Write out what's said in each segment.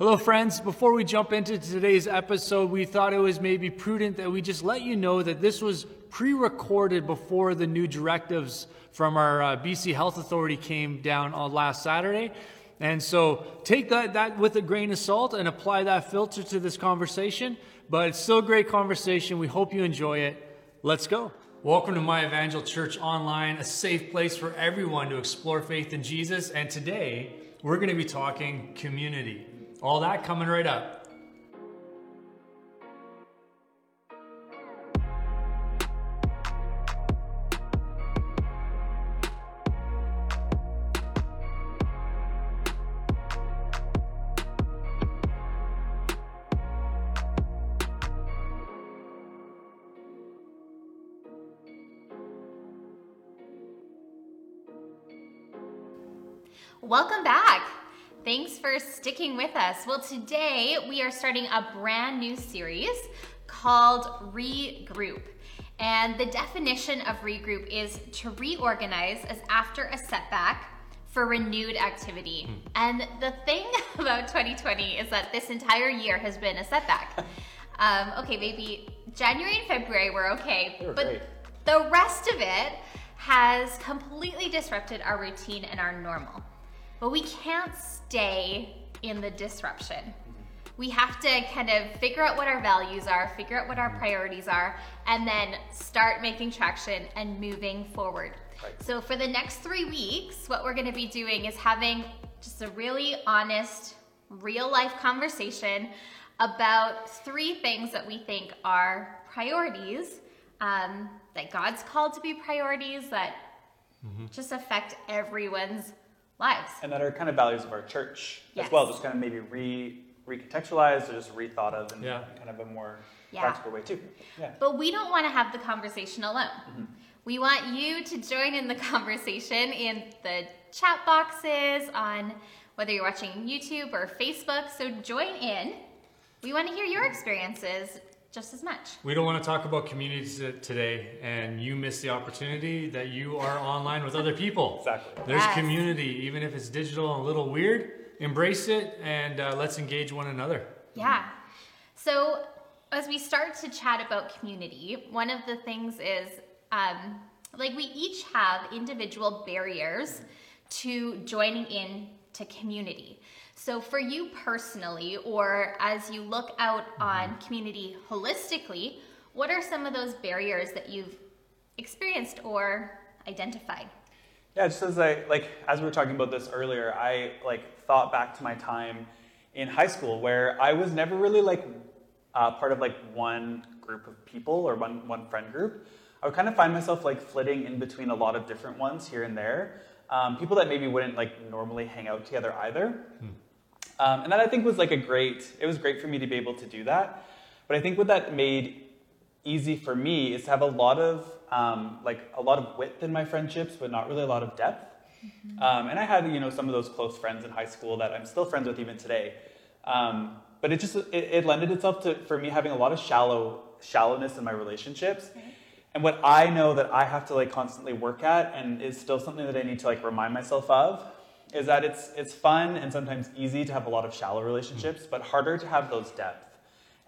Hello, friends. Before we jump into today's episode, we thought it was maybe prudent that we just let you know that this was pre recorded before the new directives from our uh, BC Health Authority came down on last Saturday. And so take that, that with a grain of salt and apply that filter to this conversation. But it's still a great conversation. We hope you enjoy it. Let's go. Welcome to My Evangel Church Online, a safe place for everyone to explore faith in Jesus. And today, we're going to be talking community. All that coming right up. Welcome back. Thanks for sticking with us. Well, today we are starting a brand new series called Regroup. And the definition of regroup is to reorganize as after a setback for renewed activity. Mm. And the thing about 2020 is that this entire year has been a setback. um, okay, maybe January and February were okay, were but great. the rest of it has completely disrupted our routine and our normal. But we can't stay in the disruption. We have to kind of figure out what our values are, figure out what our priorities are, and then start making traction and moving forward. Right. So, for the next three weeks, what we're gonna be doing is having just a really honest, real life conversation about three things that we think are priorities um, that God's called to be priorities that mm-hmm. just affect everyone's lives. And that are kind of values of our church yes. as well, just kind of maybe re recontextualized or just rethought of in yeah. kind of a more yeah. practical way too. Yeah. But we don't want to have the conversation alone. Mm-hmm. We want you to join in the conversation in the chat boxes on whether you're watching YouTube or Facebook. So join in. We want to hear your experiences just as much. We don't want to talk about communities today, and you miss the opportunity that you are online with other people. Exactly. There's yes. community, even if it's digital and a little weird. Embrace it and uh, let's engage one another. Yeah. So, as we start to chat about community, one of the things is um, like we each have individual barriers to joining in to community. So, for you personally, or as you look out on community holistically, what are some of those barriers that you've experienced or identified? Yeah, just as I like as we were talking about this earlier, I like thought back to my time in high school where I was never really like uh, part of like one group of people or one one friend group. I would kind of find myself like flitting in between a lot of different ones here and there. Um, people that maybe wouldn't like normally hang out together either. Hmm. Um, and that I think was like a great, it was great for me to be able to do that. But I think what that made easy for me is to have a lot of, um, like a lot of width in my friendships, but not really a lot of depth. Mm-hmm. Um, and I had, you know, some of those close friends in high school that I'm still friends with even today. Um, but it just, it, it lended itself to, for me having a lot of shallow, shallowness in my relationships. Okay. And what I know that I have to like constantly work at and is still something that I need to like remind myself of is that it's, it's fun and sometimes easy to have a lot of shallow relationships, but harder to have those depth.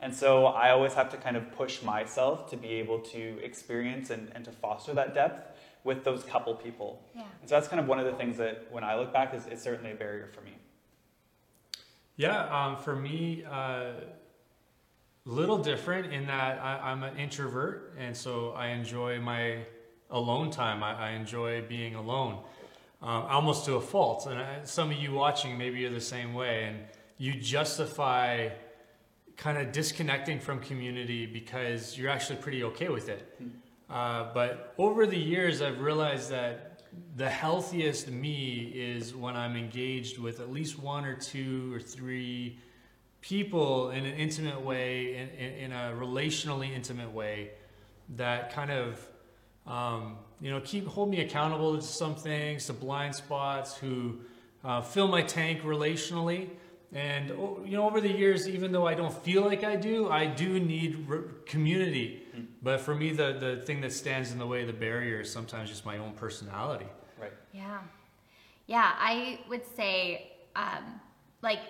And so I always have to kind of push myself to be able to experience and, and to foster that depth with those couple people. Yeah. And so that's kind of one of the things that when I look back is, is certainly a barrier for me. Yeah, um, for me, uh, little different in that I, am an introvert, and so I enjoy my alone time. I, I enjoy being alone uh, almost to a fault. And uh, some of you watching, maybe you're the same way, and you justify kind of disconnecting from community because you're actually pretty okay with it. Hmm. Uh, but over the years, I've realized that the healthiest me is when I'm engaged with at least one or two or three people in an intimate way, in, in, in a relationally intimate way, that kind of um, you know, keep hold me accountable to some things, to blind spots, who uh, fill my tank relationally. And oh, you know, over the years, even though I don't feel like I do, I do need re- community. Mm-hmm. But for me, the the thing that stands in the way, the barrier, is sometimes just my own personality. Right. Yeah, yeah. I would say, um, like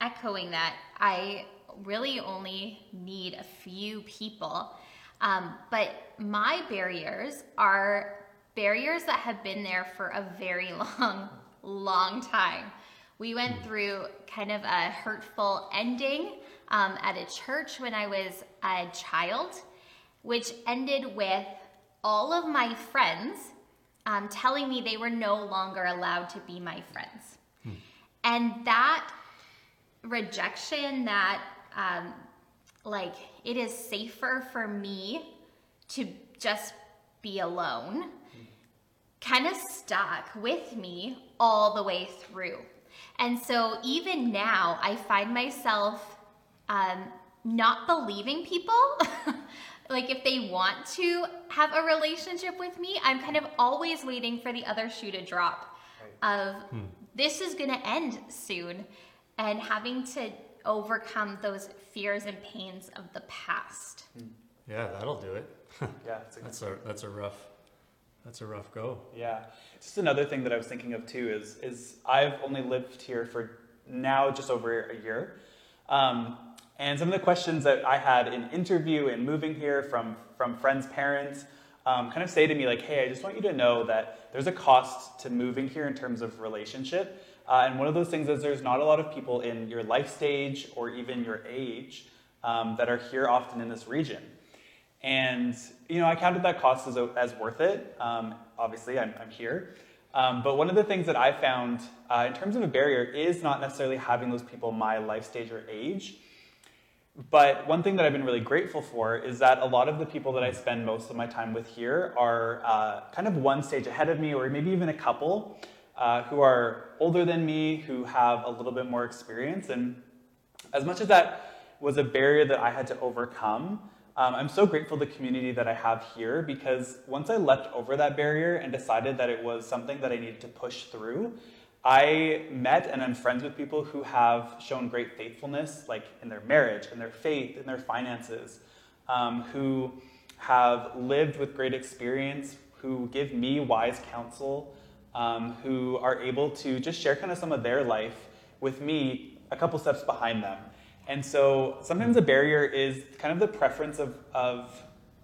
echoing that, I really only need a few people. Um, but my barriers are barriers that have been there for a very long, long time. We went through kind of a hurtful ending um, at a church when I was a child, which ended with all of my friends um, telling me they were no longer allowed to be my friends. And that rejection, that um, like it is safer for me to just be alone, kind of stuck with me all the way through. And so even now, I find myself um, not believing people. like if they want to have a relationship with me, I'm kind of always waiting for the other shoe to drop of this is going to end soon and having to overcome those fears and pains of the past. Yeah, that'll do it. Yeah, it's a That's a that's a rough that's a rough go. Yeah. Just another thing that I was thinking of too is is I've only lived here for now just over a year. Um, and some of the questions that I had in interview and moving here from from friends' parents um, kind of say to me like, "Hey, I just want you to know that there's a cost to moving here in terms of relationship." Uh, and one of those things is there's not a lot of people in your life stage or even your age um, that are here often in this region. And you know, I counted that cost as, as worth it. Um, obviously, I'm, I'm here. Um, but one of the things that I found uh, in terms of a barrier is not necessarily having those people my life stage or age. But one thing that I've been really grateful for is that a lot of the people that I spend most of my time with here are uh, kind of one stage ahead of me, or maybe even a couple uh, who are older than me, who have a little bit more experience. And as much as that was a barrier that I had to overcome, um, I'm so grateful the community that I have here because once I leapt over that barrier and decided that it was something that I needed to push through, I met and I'm friends with people who have shown great faithfulness, like in their marriage, in their faith, in their finances, um, who have lived with great experience, who give me wise counsel, um, who are able to just share kind of some of their life with me a couple steps behind them. And so sometimes a barrier is kind of the preference of, of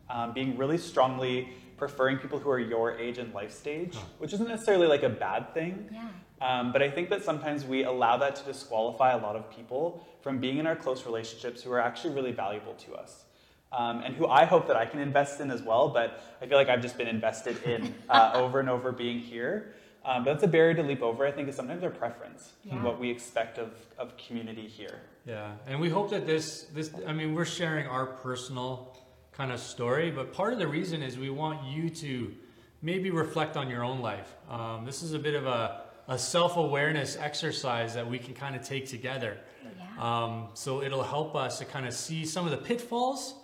um, being really strongly preferring people who are your age and life stage, which isn't necessarily like a bad thing. Yeah. Um, but I think that sometimes we allow that to disqualify a lot of people from being in our close relationships who are actually really valuable to us. Um, and who I hope that I can invest in as well, but I feel like I've just been invested in uh, over and over being here. Um, but that's a barrier to leap over, I think, is sometimes our preference Yeah. and what we expect of, of community here. Yeah, and we hope that this this I mean we're sharing our personal kind of story, but part of the reason is we want you to maybe reflect on your own life. Um, this is a bit of a, a self awareness exercise that we can kind of take together. Yeah. Um, so it'll help us to kind of see some of the pitfalls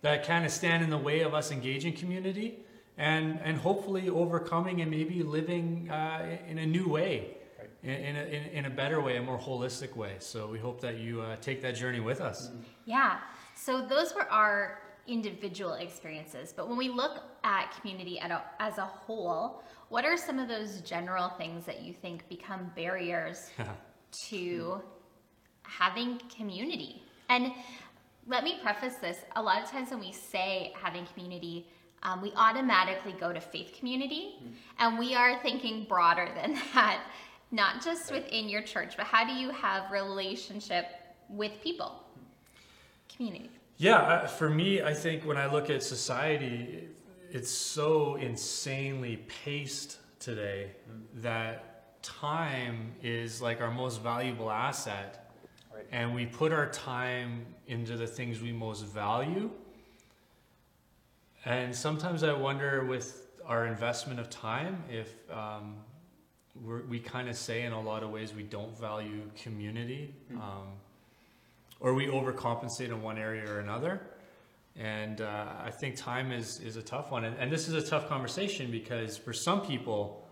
that kind of stand in the way of us engaging community, and and hopefully overcoming and maybe living uh, in a new way, Right. in, in, a, in, in a better way, a more holistic way. So we hope that you uh, take that journey with us. Yeah. So those were our individual experiences. But when we look at community at a, as a whole, what are some of those general things that you think become barriers to having community? And let me preface this a lot of times when we say having community, um, we automatically go to faith community, and we are thinking broader than that, not just within your church, but how do you have relationship with people? Community. Yeah, uh, for me, I think when I look at society, it's so insanely paced today that time is like our most valuable asset. Right. And we put our time into the things we most value. And sometimes I wonder with our investment of time if um, we're, we kind of say in a lot of ways we don't value community. Um, or we overcompensate in one area or another. And uh, I think time is, is a tough one. And, and this is a tough conversation because for some people,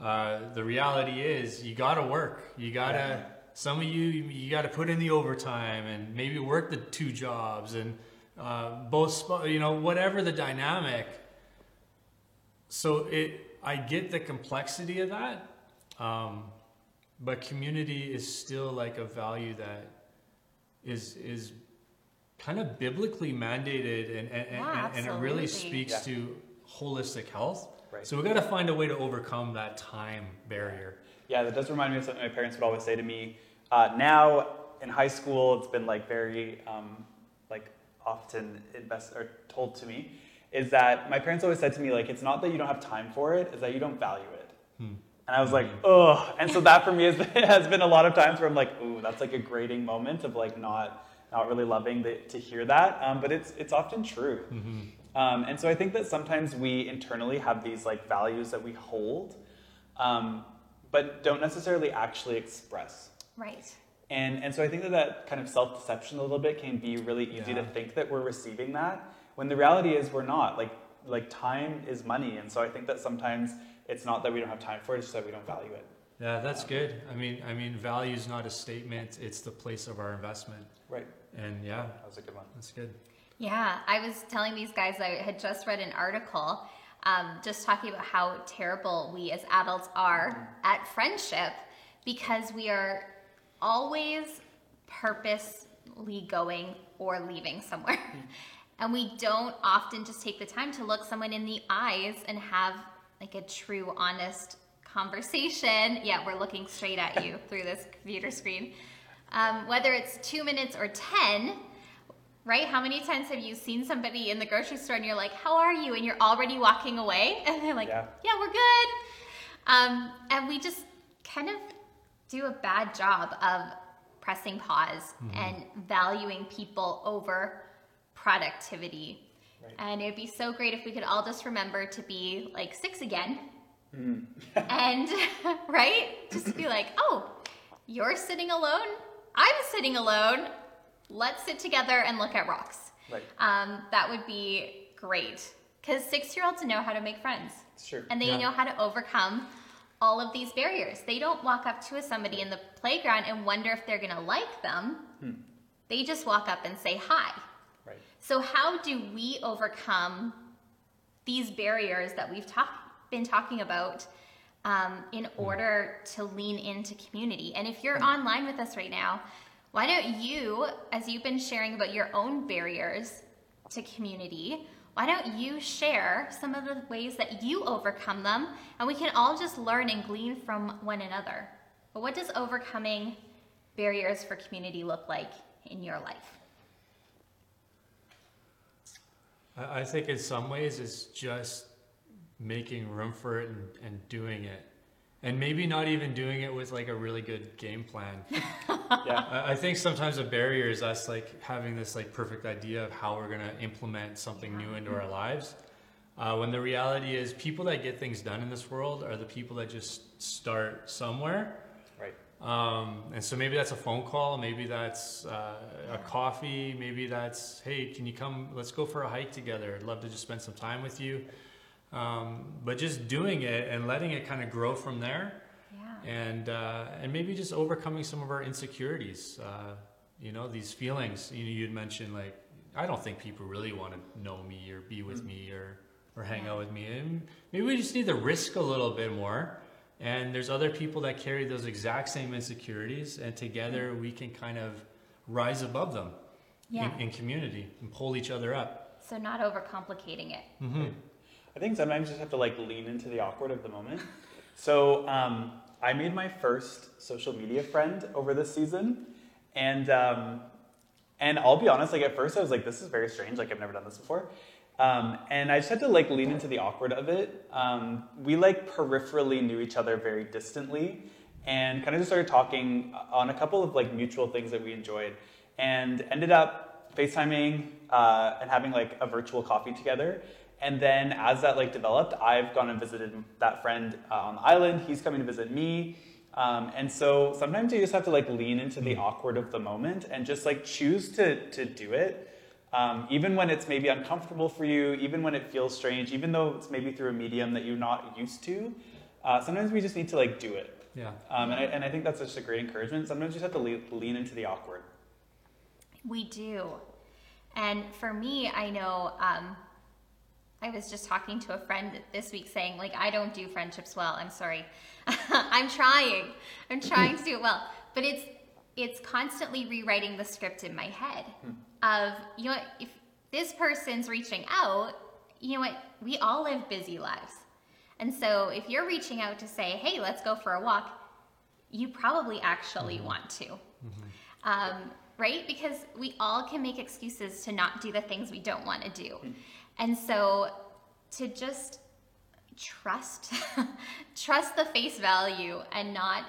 uh, the reality is you got to work. You got to, Yeah. some of you, you got to put in the overtime and maybe work the two jobs and uh, both, you know, whatever the dynamic. So it, I get the complexity of that. Um, but community is still like a value that is is kind of biblically mandated and and, Yeah, and, and it really speaks Yeah. to holistic health. Right. So we got to find a way to overcome that time barrier. Yeah, that does remind me of something my parents would always say to me. Uh, now in high school, it's been like very um, like often invest or told to me is that my parents always said to me like it's not that you don't have time for it, it's that you don't value it. Hmm. And I was like, ugh. And so that for me has, has been a lot of times where I'm like, ooh, that's like a grating moment of like not not really loving the, to hear that. Um, but it's it's often true. Um, and so I think that sometimes we internally have these like values that we hold, um, but don't necessarily actually express. Right. And, and so I think that that kind of self deception a little bit can be really easy Yeah. to think that we're receiving that when the reality is we're not. Like, like time is money. And so I think that sometimes it's not that we don't have time for it, it's just that we don't value it. Yeah, that's good. I mean, I mean, value is not a statement; it's the place of our investment. Right. And yeah, That was a good one. that's good. Yeah, I was telling these guys I had just read an article um, just talking about how terrible we as adults are at friendship because we are always purposely going or leaving somewhere. And we don't often just take the time to look someone in the eyes and have like a true, honest conversation. Yeah, we're looking straight at you through this computer screen. Um, whether it's two minutes or 10, right? How many times have you seen somebody in the grocery store and you're like, How are you? And you're already walking away, and they're like, Yeah. Yeah, we're good. Um, and we just kind of do a bad job of pressing pause and valuing people over productivity. Right. And it would be so great if we could all just remember to be like six again. and, right? Just be like, oh, you're sitting alone. I'm sitting alone. Let's sit together and look at rocks. Right. Um, that would be great. Because six year olds know how to make friends It's true. and they Yeah. know how to overcome all of these barriers. They don't walk up to somebody in the playground and wonder if they're going to like them. Hmm. They just walk up and say hi. Right. So, how do we overcome these barriers that we've talk- been talking about um, in hmm. order to lean into community? And if you're hmm. online with us right now, why don't you, as you've been sharing about your own barriers to community, why don't you share some of the ways that you overcome them? And we can all just learn and glean from one another. But what does overcoming barriers for community look like in your life? I, think in some ways it's just making room for it and, and doing it. And maybe not even doing it with like a really good game plan. Yeah. I, I think sometimes a barrier is us like having this like perfect idea of how we're gonna implement something new into our lives. Uh, when the reality is, people that get things done in this world are the people that just start somewhere. Right. Um, and so maybe that's a phone call, maybe that's uh, a coffee, maybe that's, hey, can you come? Let's go for a hike together. I'd love to just spend some time with you. Um, but just doing it and letting it kind of grow from there. And uh, and maybe just overcoming some of our insecurities. Uh, you know, these feelings. You know, you'd mentioned like, I don't think people really want to know me or be with me or or hang out with me. And maybe we just need to risk a little bit more. And there's other people that carry those exact same insecurities, and together we can kind of rise above them Yeah. in, in community and pull each other up. So not overcomplicating it. hmm I think sometimes you just have to like lean into the awkward of the moment. So um, I made my first social media friend over this season, and um, and I'll be honest, like at first I was like, this is very strange, like I've never done this before, um, and I just had to like lean into the awkward of it. Um, we like peripherally knew each other very distantly, and kind of just started talking on a couple of like mutual things that we enjoyed, and ended up FaceTiming uh, and having like a virtual coffee together. And then as that like developed, I've gone and visited that friend uh, on the island. He's coming to visit me. Um, and so sometimes you just have to like lean into the awkward of the moment and just like choose to, to do it. Um, even when it's maybe uncomfortable for you, even when it feels strange, even though it's maybe through a medium that you're not used to, uh, sometimes we just need to like do it. Yeah. Um, and, I, and I think that's just a great encouragement. Sometimes you just have to le- lean into the awkward. We do. And for me, I know um, I was just talking to a friend this week saying, like, I don't do friendships well. I'm sorry. I'm trying. I'm trying to do it well. But it's it's constantly rewriting the script in my head hmm. of, you know if this person's reaching out, you know what, we all live busy lives. And so if you're reaching out to say, hey, let's go for a walk, you probably actually mm-hmm. want to. Mm-hmm. Um, right? Because we all can make excuses to not do the things we don't want to do. Hmm. And so to just trust trust the face value and not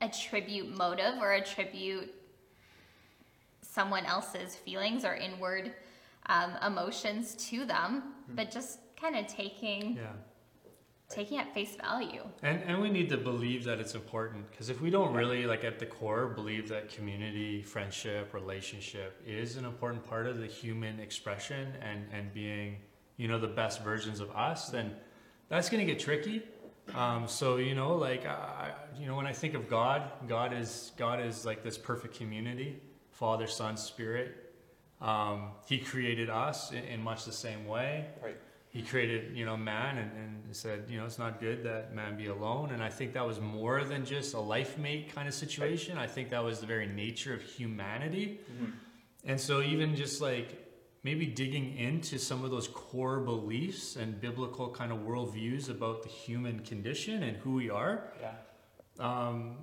attribute motive or attribute someone else's feelings or inward um, emotions to them, but just kind of taking Yeah. Taking at face value. And, and we need to believe that it's important because if we don't really like at the core believe that community friendship relationship is an important part of the human expression and, and being you know the best versions of us then that's going to get tricky. Um, so you know like I, I- you know when i think of god god is god is like this perfect community father son spirit. Um, he created us in, in much the same way. Right. He created you know man and, and said you know it's not good that man be alone. And i think that was more than just a life mate kind of situation. I think that was the very nature of humanity. And so even just like maybe digging into some of those core beliefs and biblical kind of worldviews about the human condition and who we are Yeah. um,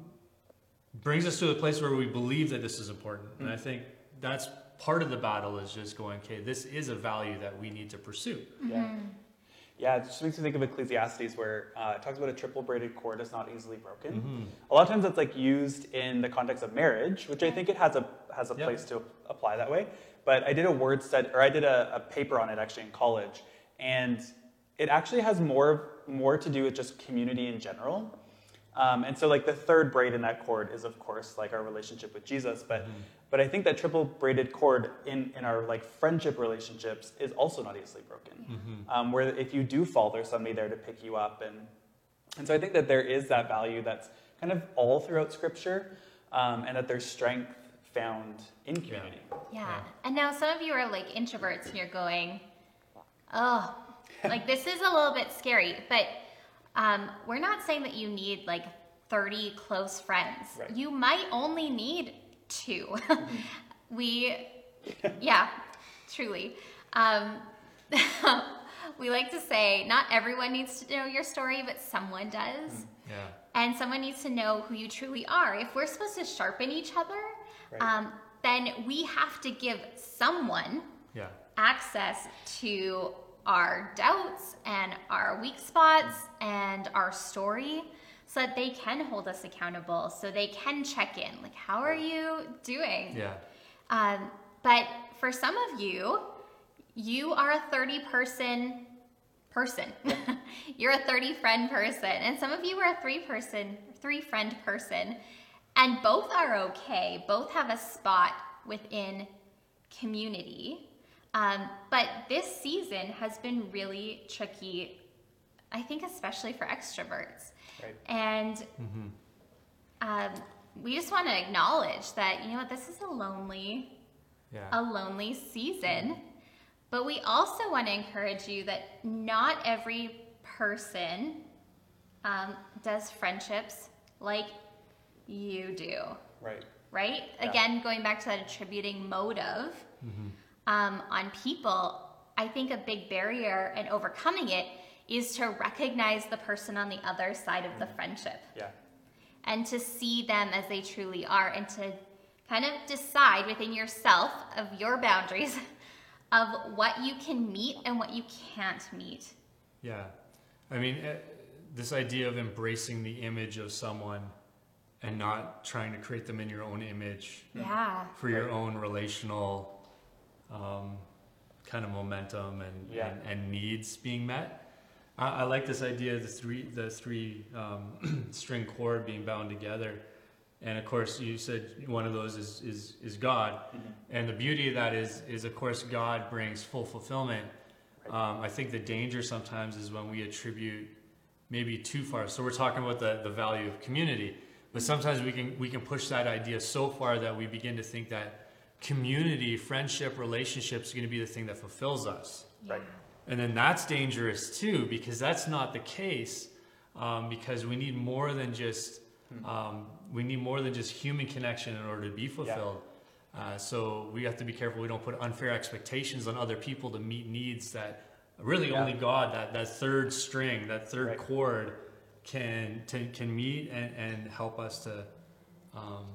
brings us to a place where we believe that this is important. And I think that's part of the battle is just going, okay, this is a value that we need to pursue. Yeah. Yeah, it just makes me think of Ecclesiastes where uh, it talks about a triple braided cord is not easily broken. A lot of times that's like used in the context of marriage, which I think it has a has a Yep. place to apply that way. But I did a word study, or I did a, a paper on it actually in college, and it actually has more more to do with just community in general. Um, and so, like the third braid in that cord is, of course, like our relationship with Jesus. But, but I think that triple braided cord in, in our like friendship relationships is also not easily broken. Um, where if you do fall, there's somebody there to pick you up, and and so I think that there is that value that's kind of all throughout Scripture, um, and that there's strength found in community. Yeah. Yeah. And now some of you are like introverts and you're going, oh, like this is a little bit scary. But um, we're not saying that you need like 30 close friends. Right. You might only need two. we, yeah, truly. Um, we like to say not everyone needs to know your story, but someone does. Yeah. And someone needs to know who you truly are. If we're supposed to sharpen each other, Right. um, then we have to give someone Yeah. access to our doubts and our weak spots and our story so that they can hold us accountable, so they can check in. Like, how are you doing? Yeah. Um, but for some of you, you are a 30 person person. You're a 30 friend person. And some of you are a three person, three friend person. And both are okay. Both have a spot within community. Um, but this season has been really tricky, I think, especially for extroverts. Right. And um, we just want to acknowledge that, you know what, this is a lonely, Yeah. a lonely season. But we also want to encourage you that not every person um, does friendships like you do, Right. right? Yeah. Again, going back to that attributing motive um, on people, I think a big barrier and overcoming it is to recognize the person on the other side of the friendship Yeah. and to see them as they truly are and to kind of decide within yourself of your boundaries of what you can meet and what you can't meet. Yeah. I mean, eh, this idea of embracing the image of someone and not trying to create them in your own image Yeah. for your own relational um, kind of momentum and, Yeah. and, and needs being met. I, I like this idea of the three the three um, string cord being bound together, and of course you said one of those is is, is God, and the beauty of that is is of course God brings full fulfillment. Um, I think the danger sometimes is when we attribute maybe too far. So we're talking about the, the value of community, but sometimes we can we can push that idea so far that we begin to think that community, friendship, relationships is going to be the thing that fulfills us. Right. And then that's dangerous too, because that's not the case. Um, because we need more than just um, we need more than just human connection in order to be fulfilled. Uh, so we have to be careful we don't put unfair expectations on other people to meet needs that really Yeah. only God, that, that third string, that third Right. cord, can to, can meet and, and help us to um,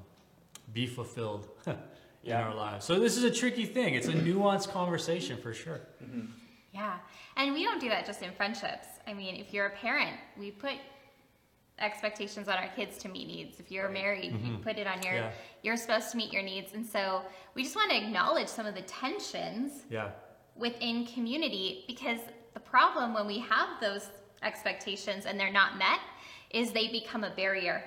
be fulfilled in Yeah. our lives. So this is a tricky thing. It's a nuanced conversation for sure. Yeah. And we don't do that just in friendships. I mean, if you're a parent, we put expectations on our kids to meet needs. If you're Right. married, you mm-hmm. put it on your Yeah. you're supposed to meet your needs. And so we just want to acknowledge some of the tensions Yeah. within community because the problem when we have those expectations and they're not met is they become a barrier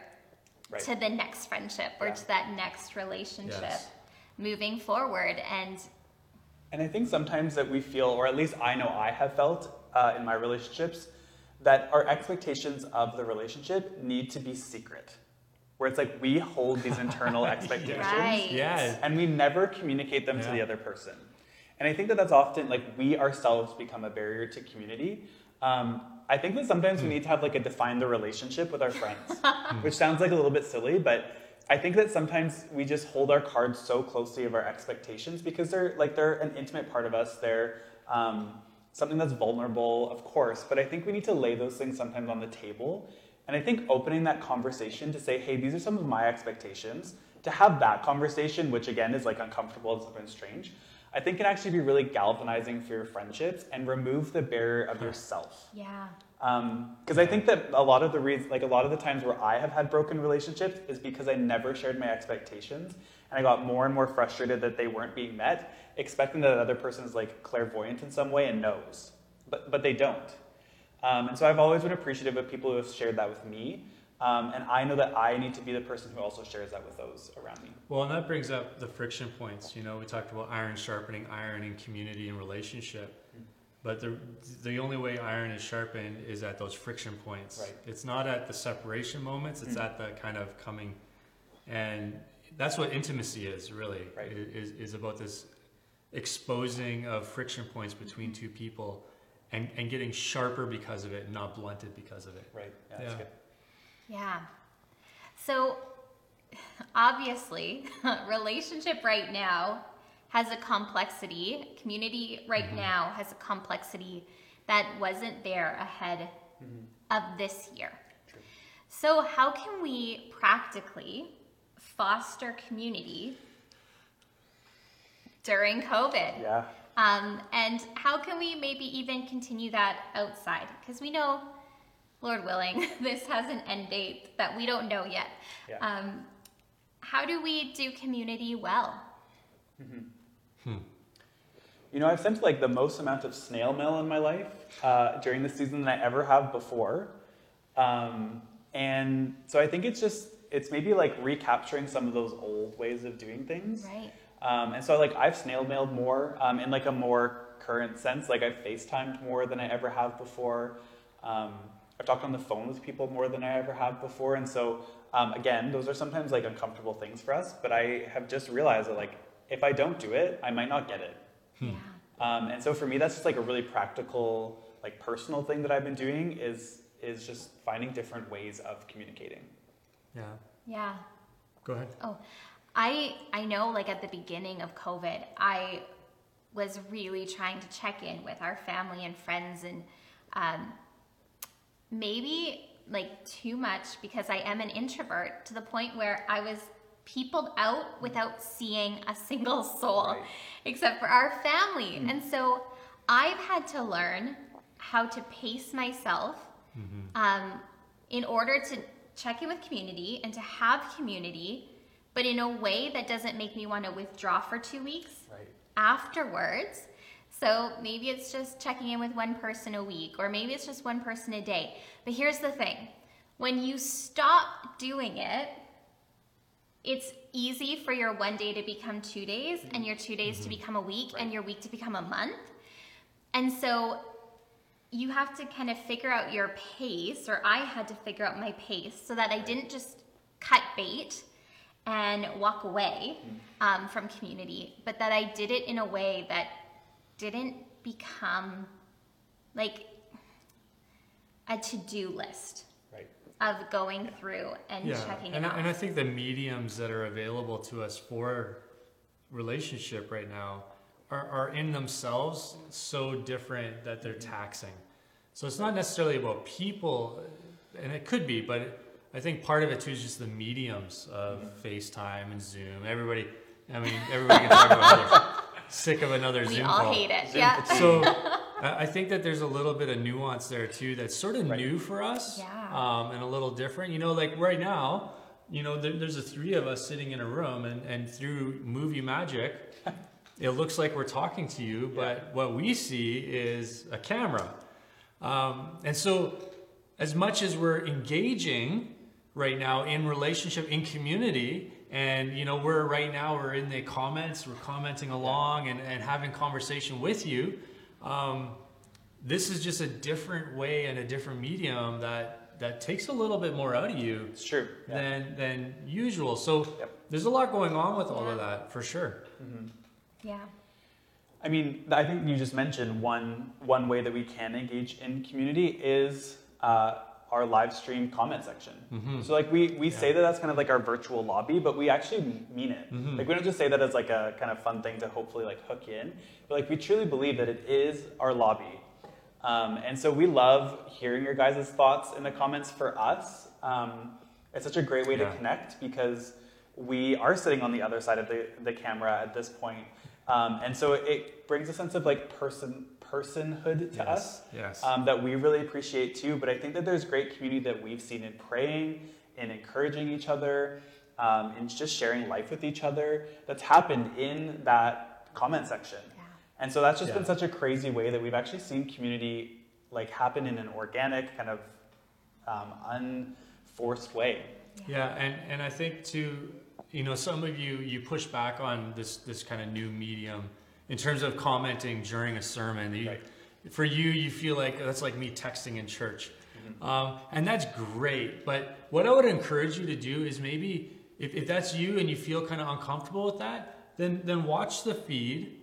Right. to the next friendship or Yeah. to that next relationship Yes. moving forward and And I think sometimes that we feel, or at least I know I have felt uh, in my relationships, that our expectations of the relationship need to be secret. Where it's like we hold these internal expectations Right. Yeah. and we never communicate them to the other person. And I think that that's often like we ourselves become a barrier to community. Um, I think that sometimes we need to have like a define the relationship with our friends, which sounds like a little bit silly, but I think that sometimes we just hold our cards so closely of our expectations because they're like they're an intimate part of us. They're um, something that's vulnerable, of course, but I think we need to lay those things sometimes on the table. And I think opening that conversation to say, hey, these are some of my expectations, to have that conversation, which again is like uncomfortable and sometimes strange, I think can actually be really galvanizing for your friendships and remove the barrier of yourself. yeah Because I think that a lot of the reasons, like a lot of the times where I have had broken relationships is because I never shared my expectations, and I got more and more frustrated that they weren't being met, expecting that the other person is like clairvoyant in some way and knows, but but they don't. Um, and so I've always been appreciative of people who have shared that with me, um, and I know that I need to be the person who also shares that with those around me. Well, and that brings up the friction points. You know, we talked about iron sharpening iron in community and relationship. But the, the only way iron is sharpened is at those friction points. Right. It's not at the separation moments, it's Mm. at the kind of coming. And that's what intimacy is, really, Right. is, is about this exposing of friction points between two people and, and getting sharper because of it and not blunted because of it. Right? Yeah, that's Yeah. good. Yeah. So obviously, relationship right now has a complexity. Community right now has a complexity that wasn't there ahead of this year. True. So, how can we practically foster community during COVID? Yeah. Um, and how can we maybe even continue that outside? Because we know, Lord willing, this has an end date that we don't know yet. Yeah. Um, how do we do community well? You know, I've sent like the most amount of snail mail in my life uh, during the season than I ever have before. Um, and so I think it's just, it's maybe like recapturing some of those old ways of doing things. Right. Um, and so like I've snail mailed more um, in like a more current sense. Like I've FaceTimed more than I ever have before. Um, I've talked on the phone with people more than I ever have before. And so um, again, those are sometimes like uncomfortable things for us. But I have just realized that like if I don't do it, I might not get it. Yeah. Um, and so for me, that's just like a really practical, like personal thing that I've been doing is is just finding different ways of communicating. Yeah. Yeah. Go ahead. Oh, I I know like at the beginning of COVID, I was really trying to check in with our family and friends and um, maybe like too much because I am an introvert to the point where I was peopled out without seeing a single soul Right. except for our family. And so I've had to learn how to pace myself um, in order to check in with community and to have community, but in a way that doesn't make me want to withdraw for two weeks Right. afterwards. So maybe it's just checking in with one person a week, or maybe it's just one person a day. But here's the thing when you stop doing it, it's easy for your one day to become two days, and your two days to become a week, and your week to become a month. And so you have to kind of figure out your pace, or I had to figure out my pace so that I didn't just cut bait and walk away um, from community, but that I did it in a way that didn't become like a to-do list Right. Of going through and checking and, it I- off. and I think the mediums that are available to us for relationship right now are, are in themselves so different that they're mm-hmm. taxing. So it's not necessarily about people, and it could be, but I think part of it too is just the mediums of mm-hmm. FaceTime and Zoom. Everybody, I mean, everybody can talk about it. Sick of another we Zoom all call. hate it. Yeah. So I I think that there's a little bit of nuance there too that's sort of Right. new for us Yeah. um, and a little different. You know, like right now, you know, there, there's the three of us sitting in a room and, and through movie magic, it looks like we're talking to you, but what we see is a camera. Um, and so as much as we're engaging right now in relationship, in community, and you know, we're right now we're in the comments, we're commenting along and, and having conversation with you. Um, this is just a different way and a different medium that that takes a little bit more out of you It's true. Yeah. than than usual. So Yep. there's a lot going on with all of that for sure. yeah. I mean, I think you just mentioned one one way that we can engage in community is uh, our live stream comment section. So like we we say that that's kind of like our virtual lobby, but we actually mean it. Like we don't just say that as like a kind of fun thing to hopefully like hook in, but like we truly believe that it is our lobby. Um, and so we love hearing your guys' thoughts in the comments for us. Um, it's such a great way Yeah. to connect because we are sitting on the other side of the, the camera at this point. Um, and so it brings a sense of like person personhood to Yes, us yes. um, that we really appreciate too. But I think that there's great community that we've seen in praying, and encouraging each other, um, in just sharing life with each other that's happened in that comment section. Yeah. And so that's just Yeah. been such a crazy way that we've actually seen community like happen in an organic kind of um, unforced way. Yeah, and, and I think too, you know, some of you you push back on this this kind of new medium in terms of commenting during a sermon. You, Right. For you, you feel like that's like me texting in church, um, and that's great. But what I would encourage you to do is maybe if, if that's you and you feel kind of uncomfortable with that, then then watch the feed.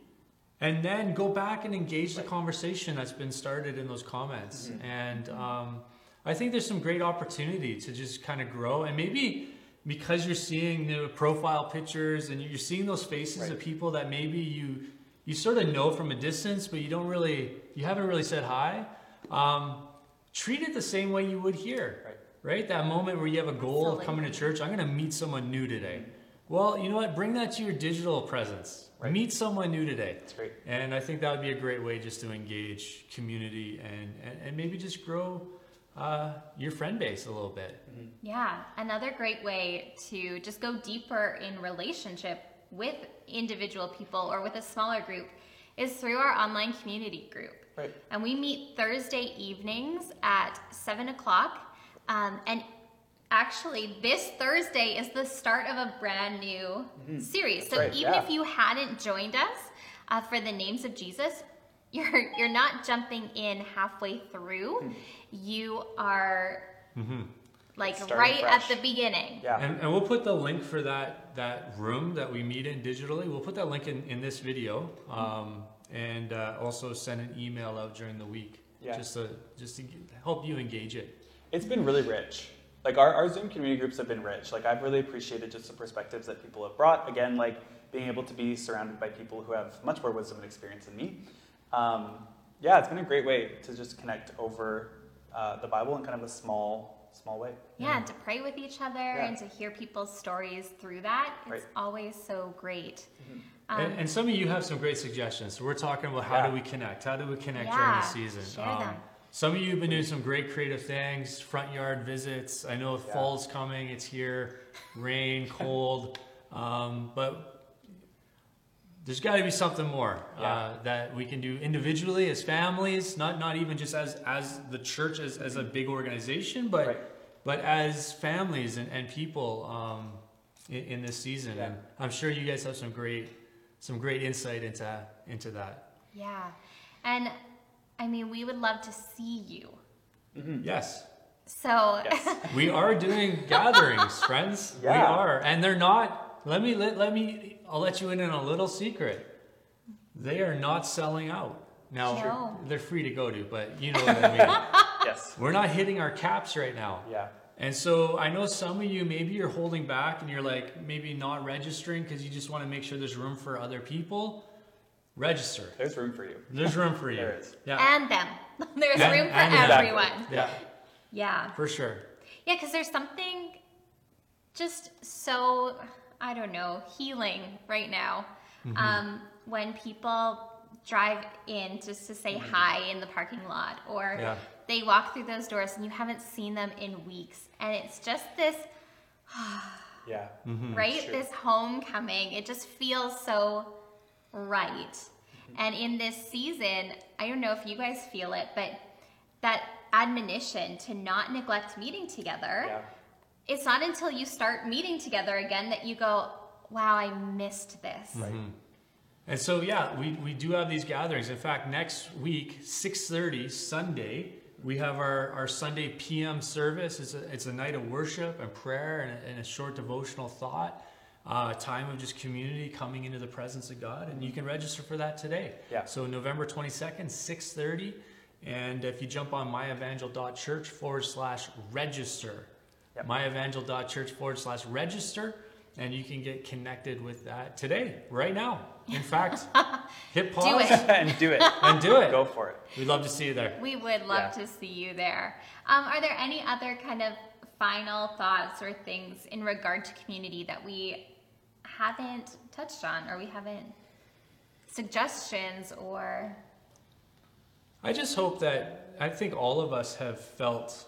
And then go back and engage the conversation that's been started in those comments. And um, I think there's some great opportunity to just kind of grow. And maybe because you're seeing the profile pictures and you're seeing those faces of people that maybe you you sort of know from a distance, but you don't really you haven't really said hi. Um, treat it the same way you would here, Right. right? That moment where you have a goal of coming to church. I'm going to meet someone new today. Well, you know what? Bring that to your digital presence. Right. Meet someone new today. That's great. And I think that would be a great way just to engage community and, and, and maybe just grow uh, your friend base a little bit. Yeah, another great way to just go deeper in relationship with individual people or with a smaller group is through our online community group. Right. And we meet Thursday evenings at 7 o'clock. Um, and actually, this Thursday is the start of a brand new series. So Mm-hmm. Right, even yeah. if you hadn't joined us uh, for the names of Jesus, you're, you're not jumping in halfway through. Hmm. You are like Starting right fresh. at the beginning. Yeah. And, and we'll put the link for that, that room that we meet in digitally. We'll put that link in, in this video um, and uh, also send an email out during the week Yeah. just, to, just to help you engage it. It's been really rich. Like our, our Zoom community groups have been rich. Like I've really appreciated just the perspectives that people have brought. Again, like being able to be surrounded by people who have much more wisdom and experience than me. Um, yeah, it's been a great way to just connect over uh, the Bible in kind of a small, small way. Yeah, and to pray with each other Yeah. and to hear people's stories through that. It's Right. Mm-hmm. always so great. Um, and, and some of you have some great suggestions. So we're talking about how Yeah. do we connect? How do we connect Yeah, during the season? Um, them. some of you have been doing some great creative things, front yard visits. I know Yeah. fall's coming, it's here, rain, cold, um, but there's got to be something more Yeah. uh, that we can do individually as families, not not even just as as the church as, as a big organization, but Right. but as families and, and people um, in, in this season. Yeah. And I'm sure you guys have some great some great insight into into that. yeah. And I mean, we would love to see you. Yes. So, Yes. We are doing gatherings, friends. Yeah. We are. And they're not let me let, let me I'll let you in on a little secret. They are not selling out. Now No. they're free to go to, but you know what I mean. Yes. We're not hitting our caps right now. Yeah. And so I know some of you maybe you're holding back and you're like maybe not registering because you just want to make sure there's room for other people. Register. There's room for you. There's room for you. There is. Yeah. And them. There's And- room for and them. everyone. Yeah, Yeah. for sure. Yeah, because there's something just so, I don't know, healing right now. Mm-hmm. Um, when people drive in just to say hi in the parking lot, or Mm-hmm. Yeah. they walk through those doors and you haven't seen them in weeks. And it's just this, Yeah. Mm-hmm. right? This homecoming. It just feels so right. Mm-hmm. And in this season, I don't know if you guys feel it, but that admonition to not neglect meeting together Yeah. It's not until you start meeting together again that you go, wow, I missed this. Right. And so yeah, we, we do have these gatherings. In fact, next week, 6:30 Sunday, we have our, our Sunday PM service. It's a, it's a night of worship and prayer and a, and a short devotional thought, uh, a time of just community coming into the presence of God. And you can register for that today. Yeah. So November 22nd, 6:30. And if you jump on myevangel.church forward slash register, Yep. myevangel.church forward slash register, and you can get connected with that today, right now. In fact, hit pause it. and do it. and do it. Go for it. We'd love to see you there. We would love Yeah. to see you there. Um, are there any other kind of final thoughts or things in regard to community that we haven't touched on or we haven't suggestions or I just hope that I think all of us have felt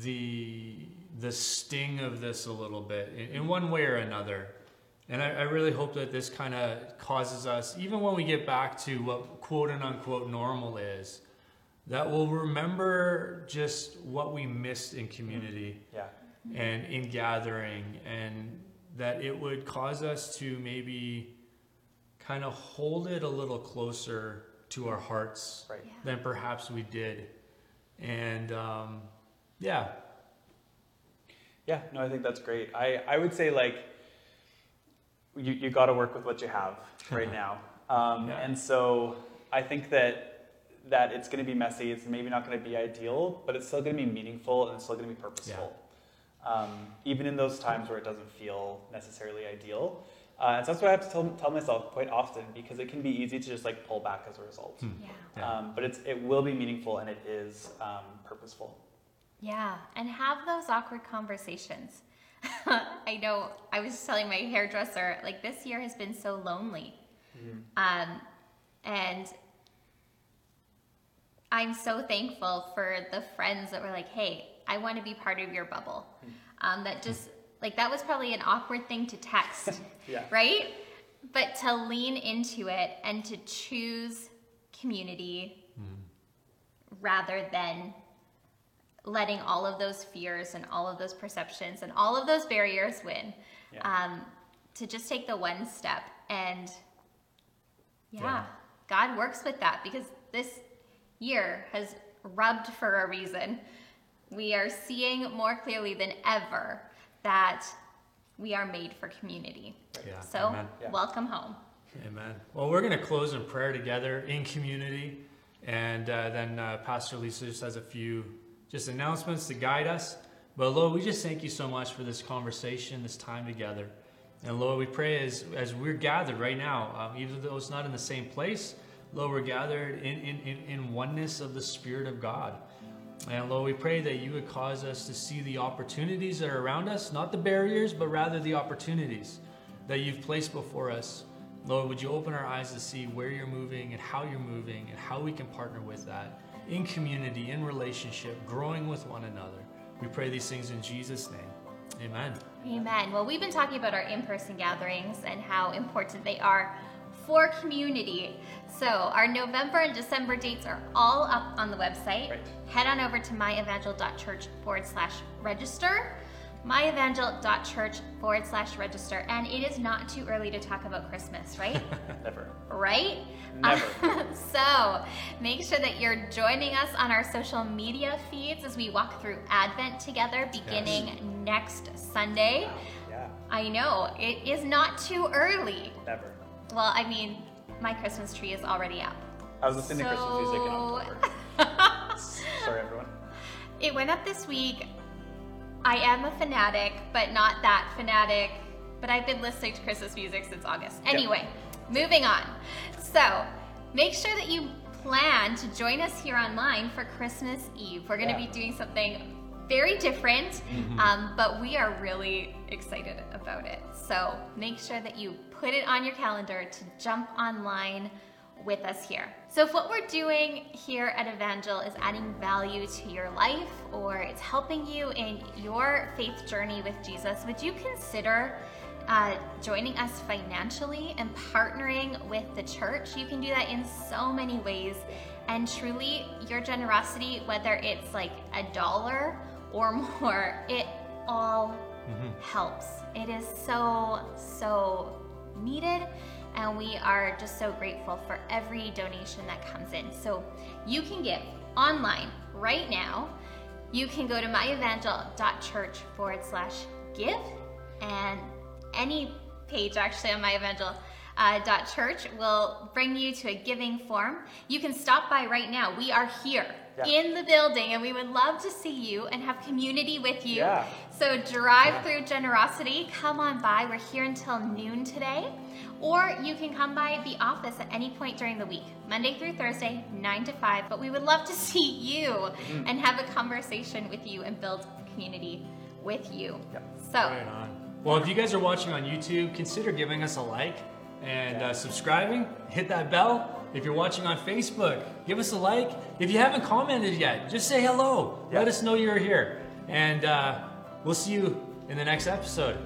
the the sting of this a little bit in, in one way or another. And I, I really hope that this kind of causes us, even when we get back to what quote and unquote normal is, that we'll remember just what we missed in community Yeah. and in gathering, and that it would cause us to maybe kind of hold it a little closer to our hearts Right. Yeah. than perhaps we did. And um, yeah, Yeah, no, I think that's great. I, I would say like you, you got to work with what you have right now. Um, Yeah. And so I think that that it's going to be messy. It's maybe not going to be ideal, but it's still going to be meaningful and it's still going to be purposeful. Um, even in those times where it doesn't feel necessarily ideal. Uh, and so that's what I have to tell, tell myself quite often because it can be easy to just like pull back as a result. yeah. Yeah. Um, but it's, it will be meaningful and it is um, purposeful. Yeah, and have those awkward conversations. I know I was just telling my hairdresser, like this year has been so lonely. Um, and I'm so thankful for the friends that were like, hey, I want to be part of your bubble. Um, that just, like, that was probably an awkward thing to text, Yeah. right? But to lean into it and to choose community rather than letting all of those fears and all of those perceptions and all of those barriers win. Yeah. Um, to just take the one step and yeah, Yeah. God works with that because this year has rubbed for a reason. We are seeing more clearly than ever that we are made for community. Yeah, So. Yeah. welcome home. Amen. Well, we're going to close in prayer together in community. And uh, then uh, Pastor Lisa just has a few just announcements to guide us. But Lord, we just thank you so much for this conversation, this time together. And Lord, we pray as, as we're gathered right now, um, even though it's not in the same place, Lord, we're gathered in, in, in, in oneness of the Spirit of God. And Lord, we pray that you would cause us to see the opportunities that are around us, not the barriers, but rather the opportunities that you've placed before us. Lord, would you open our eyes to see where you're moving and how you're moving and how we can partner with that in community, in relationship, growing with one another. We pray these things in Jesus' name. Amen. Amen. Well, we've been talking about our in person gatherings and how important they are for community. So, our November and December dates are all up on the website. Right. Head on over to myevangel.church forward slash register. myevangel.church forward slash register. And it is not too early to talk about Christmas, right? Never. right? Never. so make sure that you're joining us on our social media feeds as we walk through Advent together beginning next Sunday. Yeah. I know, it is not too early. Never. Well, I mean, my Christmas tree is already up. I was listening to Christmas music in October. Sorry, everyone. It went up this week. I am a fanatic, but not that fanatic. But I've been listening to Christmas music since August. Anyway, moving on. So make sure that you plan to join us here online for Christmas Eve. We're going to Yeah. be doing something very different, um, but we are really excited about it. So make sure that you put it on your calendar to jump online with us here. So, if what we're doing here at Evangel is adding value to your life or it's helping you in your faith journey with Jesus, would you consider uh, joining us financially and partnering with the church? You can do that in so many ways. And truly, your generosity, whether it's like a dollar or more, it all helps. It is so, so needed and we are just so grateful for every donation that comes in. So you can give online right now. You can go to myevangel.church forward slash give, and any page actually on myevangel.church Uh, will bring you to a giving form. You can stop by right now. We are here Yeah. in the building, and we would love to see you and have community with you. Yeah. So drive through generosity, come on by. We're here until noon today. Or you can come by the office at any point during the week, Monday through Thursday, 9 to 5. But we would love to see you Mm-hmm. and have a conversation with you and build community with you. Yep. So, Right on. Well, if you guys are watching on YouTube, consider giving us a like and uh, subscribing. Hit that bell. If you're watching on Facebook, give us a like. If you haven't commented yet, just say hello. Let us know you're here. And uh, we'll see you in the next episode.